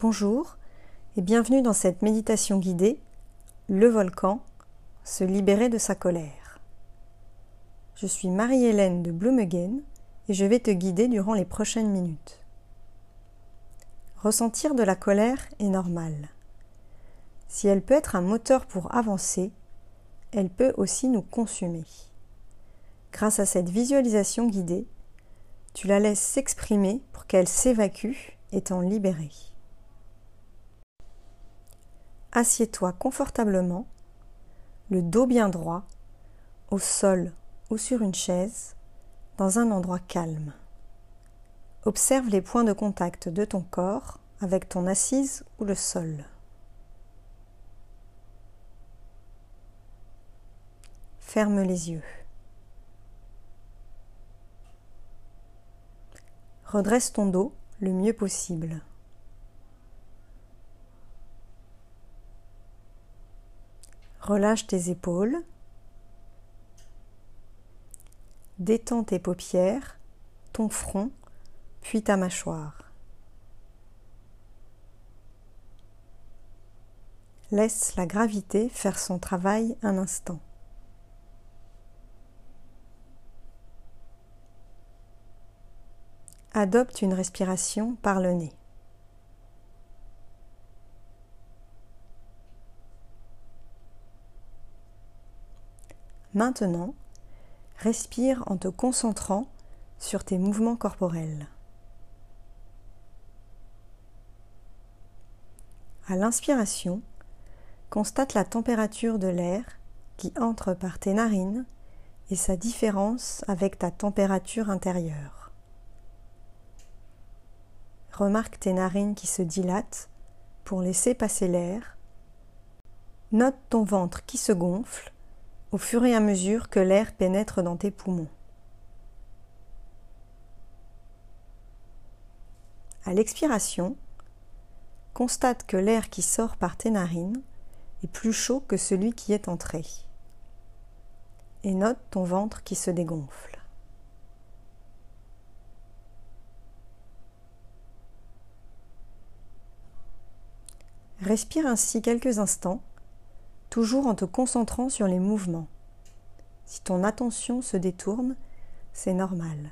Bonjour et bienvenue dans cette méditation guidée Le volcan, se libérer de sa colère. Je suis Marie-Hélène de Blumegen et je vais te guider durant les prochaines minutes. Ressentir de la colère est normal. Si elle peut être un moteur pour avancer, elle peut aussi nous consumer. Grâce à cette visualisation guidée, tu la laisses s'exprimer pour qu'elle s'évacue étant libérée. Assieds-toi confortablement, le dos bien droit, au sol ou sur une chaise, dans un endroit calme. Observe les points de contact de ton corps avec ton assise ou le sol. Ferme les yeux. Redresse ton dos le mieux possible. Relâche tes épaules. Détends tes paupières, ton front, puis ta mâchoire. Laisse la gravité faire son travail un instant. Adopte une respiration par le nez. Maintenant, respire en te concentrant sur tes mouvements corporels. À l'inspiration, constate la température de l'air qui entre par tes narines et sa différence avec ta température intérieure. Remarque tes narines qui se dilatent pour laisser passer l'air. Note ton ventre qui se gonfle au fur et à mesure que l'air pénètre dans tes poumons. À l'expiration, constate que l'air qui sort par tes narines est plus chaud que celui qui est entré. Et note ton ventre qui se dégonfle. Respire ainsi quelques instants toujours en te concentrant sur les mouvements. Si ton attention se détourne, c'est normal.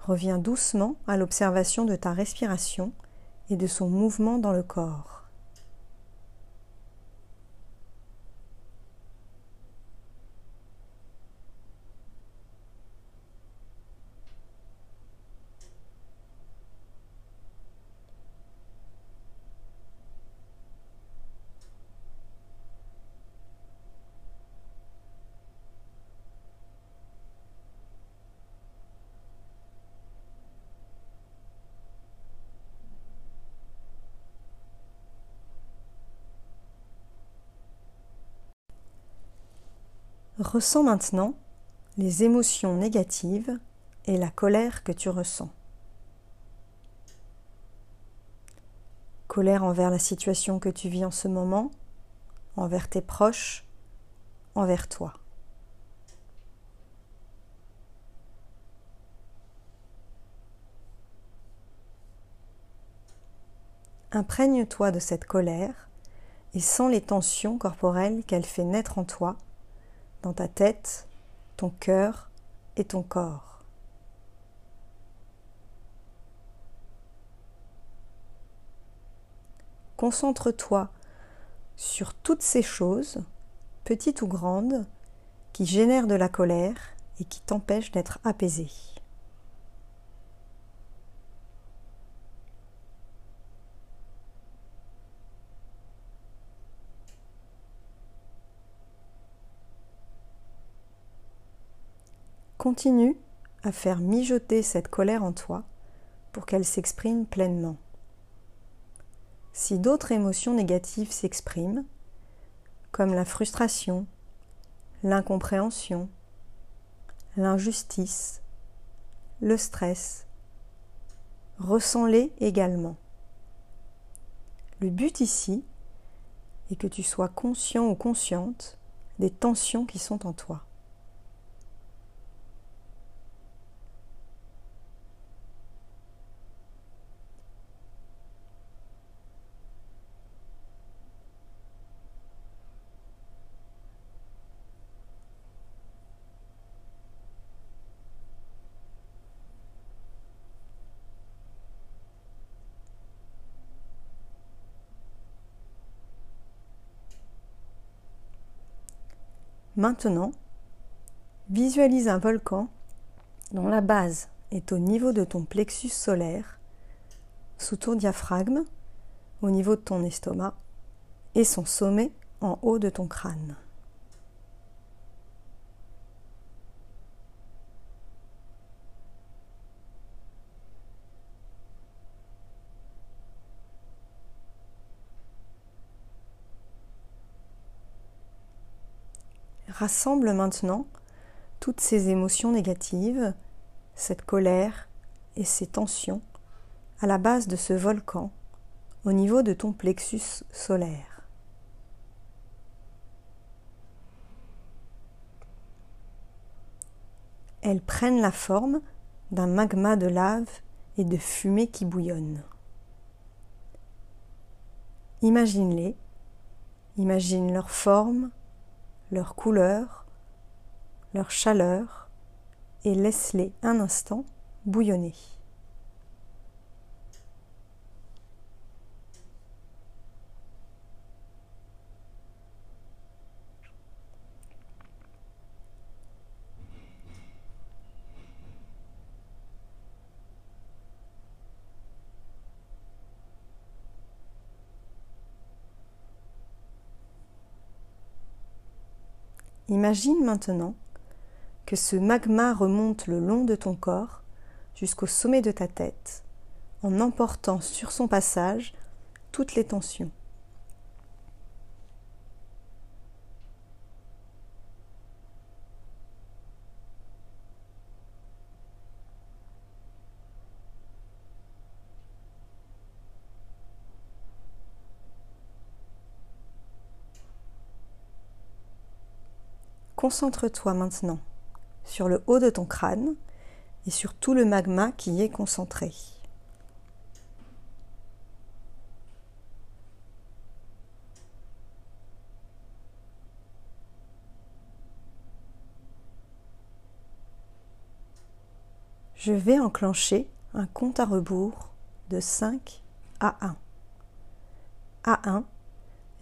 Reviens doucement à l'observation de ta respiration et de son mouvement dans le corps. Ressens maintenant les émotions négatives et la colère que tu ressens. Colère envers la situation que tu vis en ce moment, envers tes proches, envers toi. Imprègne-toi de cette colère et sens les tensions corporelles qu'elle fait naître en toi dans ta tête, ton cœur et ton corps. Concentre-toi sur toutes ces choses, petites ou grandes, qui génèrent de la colère et qui t'empêchent d'être apaisé. Continue à faire mijoter cette colère en toi pour qu'elle s'exprime pleinement. Si d'autres émotions négatives s'expriment, comme la frustration, l'incompréhension, l'injustice, le stress, ressens-les également. Le but ici est que tu sois conscient ou consciente des tensions qui sont en toi. Maintenant, visualise un volcan dont la base est au niveau de ton plexus solaire, sous ton diaphragme, au niveau de ton estomac, et son sommet en haut de ton crâne. Rassemble maintenant toutes ces émotions négatives, cette colère et ces tensions à la base de ce volcan au niveau de ton plexus solaire. Elles prennent la forme d'un magma de lave et de fumée qui bouillonne. Imagine-les, imagine leur forme, leur couleur, leur chaleur, et laisse-les un instant bouillonner. Imagine maintenant que ce magma remonte le long de ton corps jusqu'au sommet de ta tête en emportant sur son passage toutes les tensions. Concentre-toi maintenant sur le haut de ton crâne et sur tout le magma qui y est concentré. Je vais enclencher un compte à rebours de 5 à 1. À 1,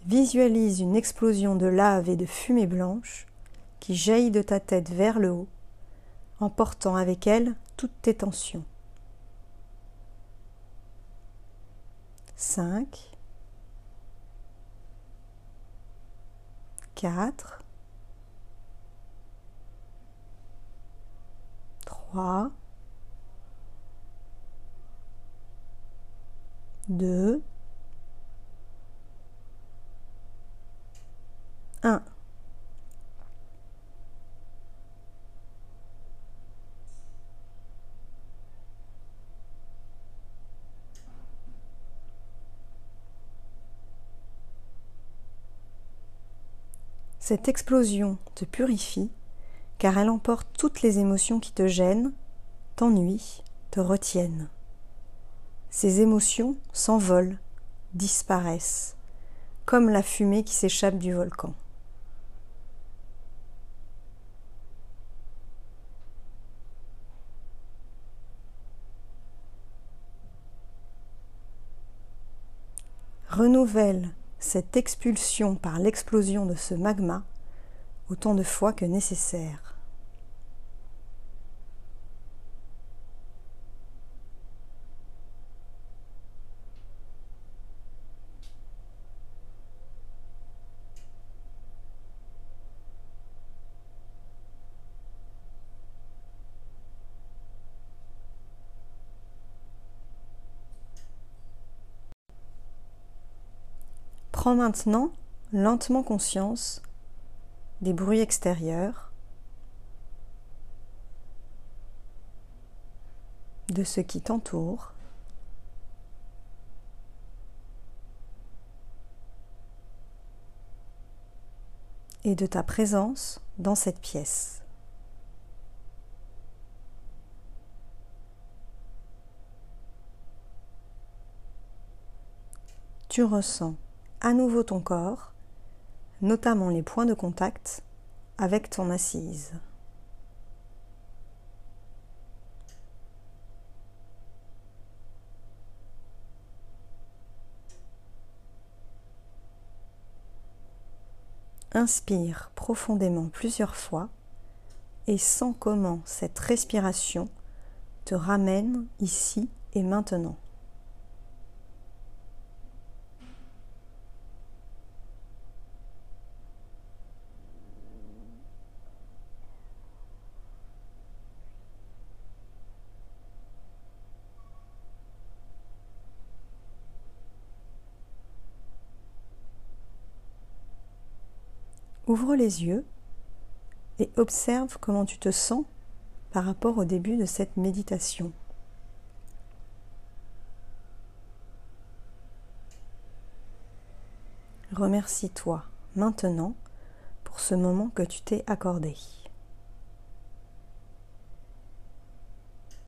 visualise une explosion de lave et de fumée blanche qui jaillit de ta tête vers le haut, emportant avec elle toutes tes tensions. 5, 4, 3, 2, 1. Cette explosion te purifie car elle emporte toutes les émotions qui te gênent, t'ennuient, te retiennent. Ces émotions s'envolent, disparaissent, comme la fumée qui s'échappe du volcan. Renouvelle cette expulsion par l'explosion de ce magma autant de fois que nécessaire. Prends maintenant lentement conscience des bruits extérieurs, de ce qui t'entoure. et de ta présence dans cette pièce. Tu ressens à nouveau ton corps, notamment les points de contact avec ton assise. Inspire profondément plusieurs fois et sens comment cette respiration te ramène ici et maintenant. Ouvre les yeux et observe comment tu te sens par rapport au début de cette méditation. Remercie-toi maintenant pour ce moment que tu t'es accordé.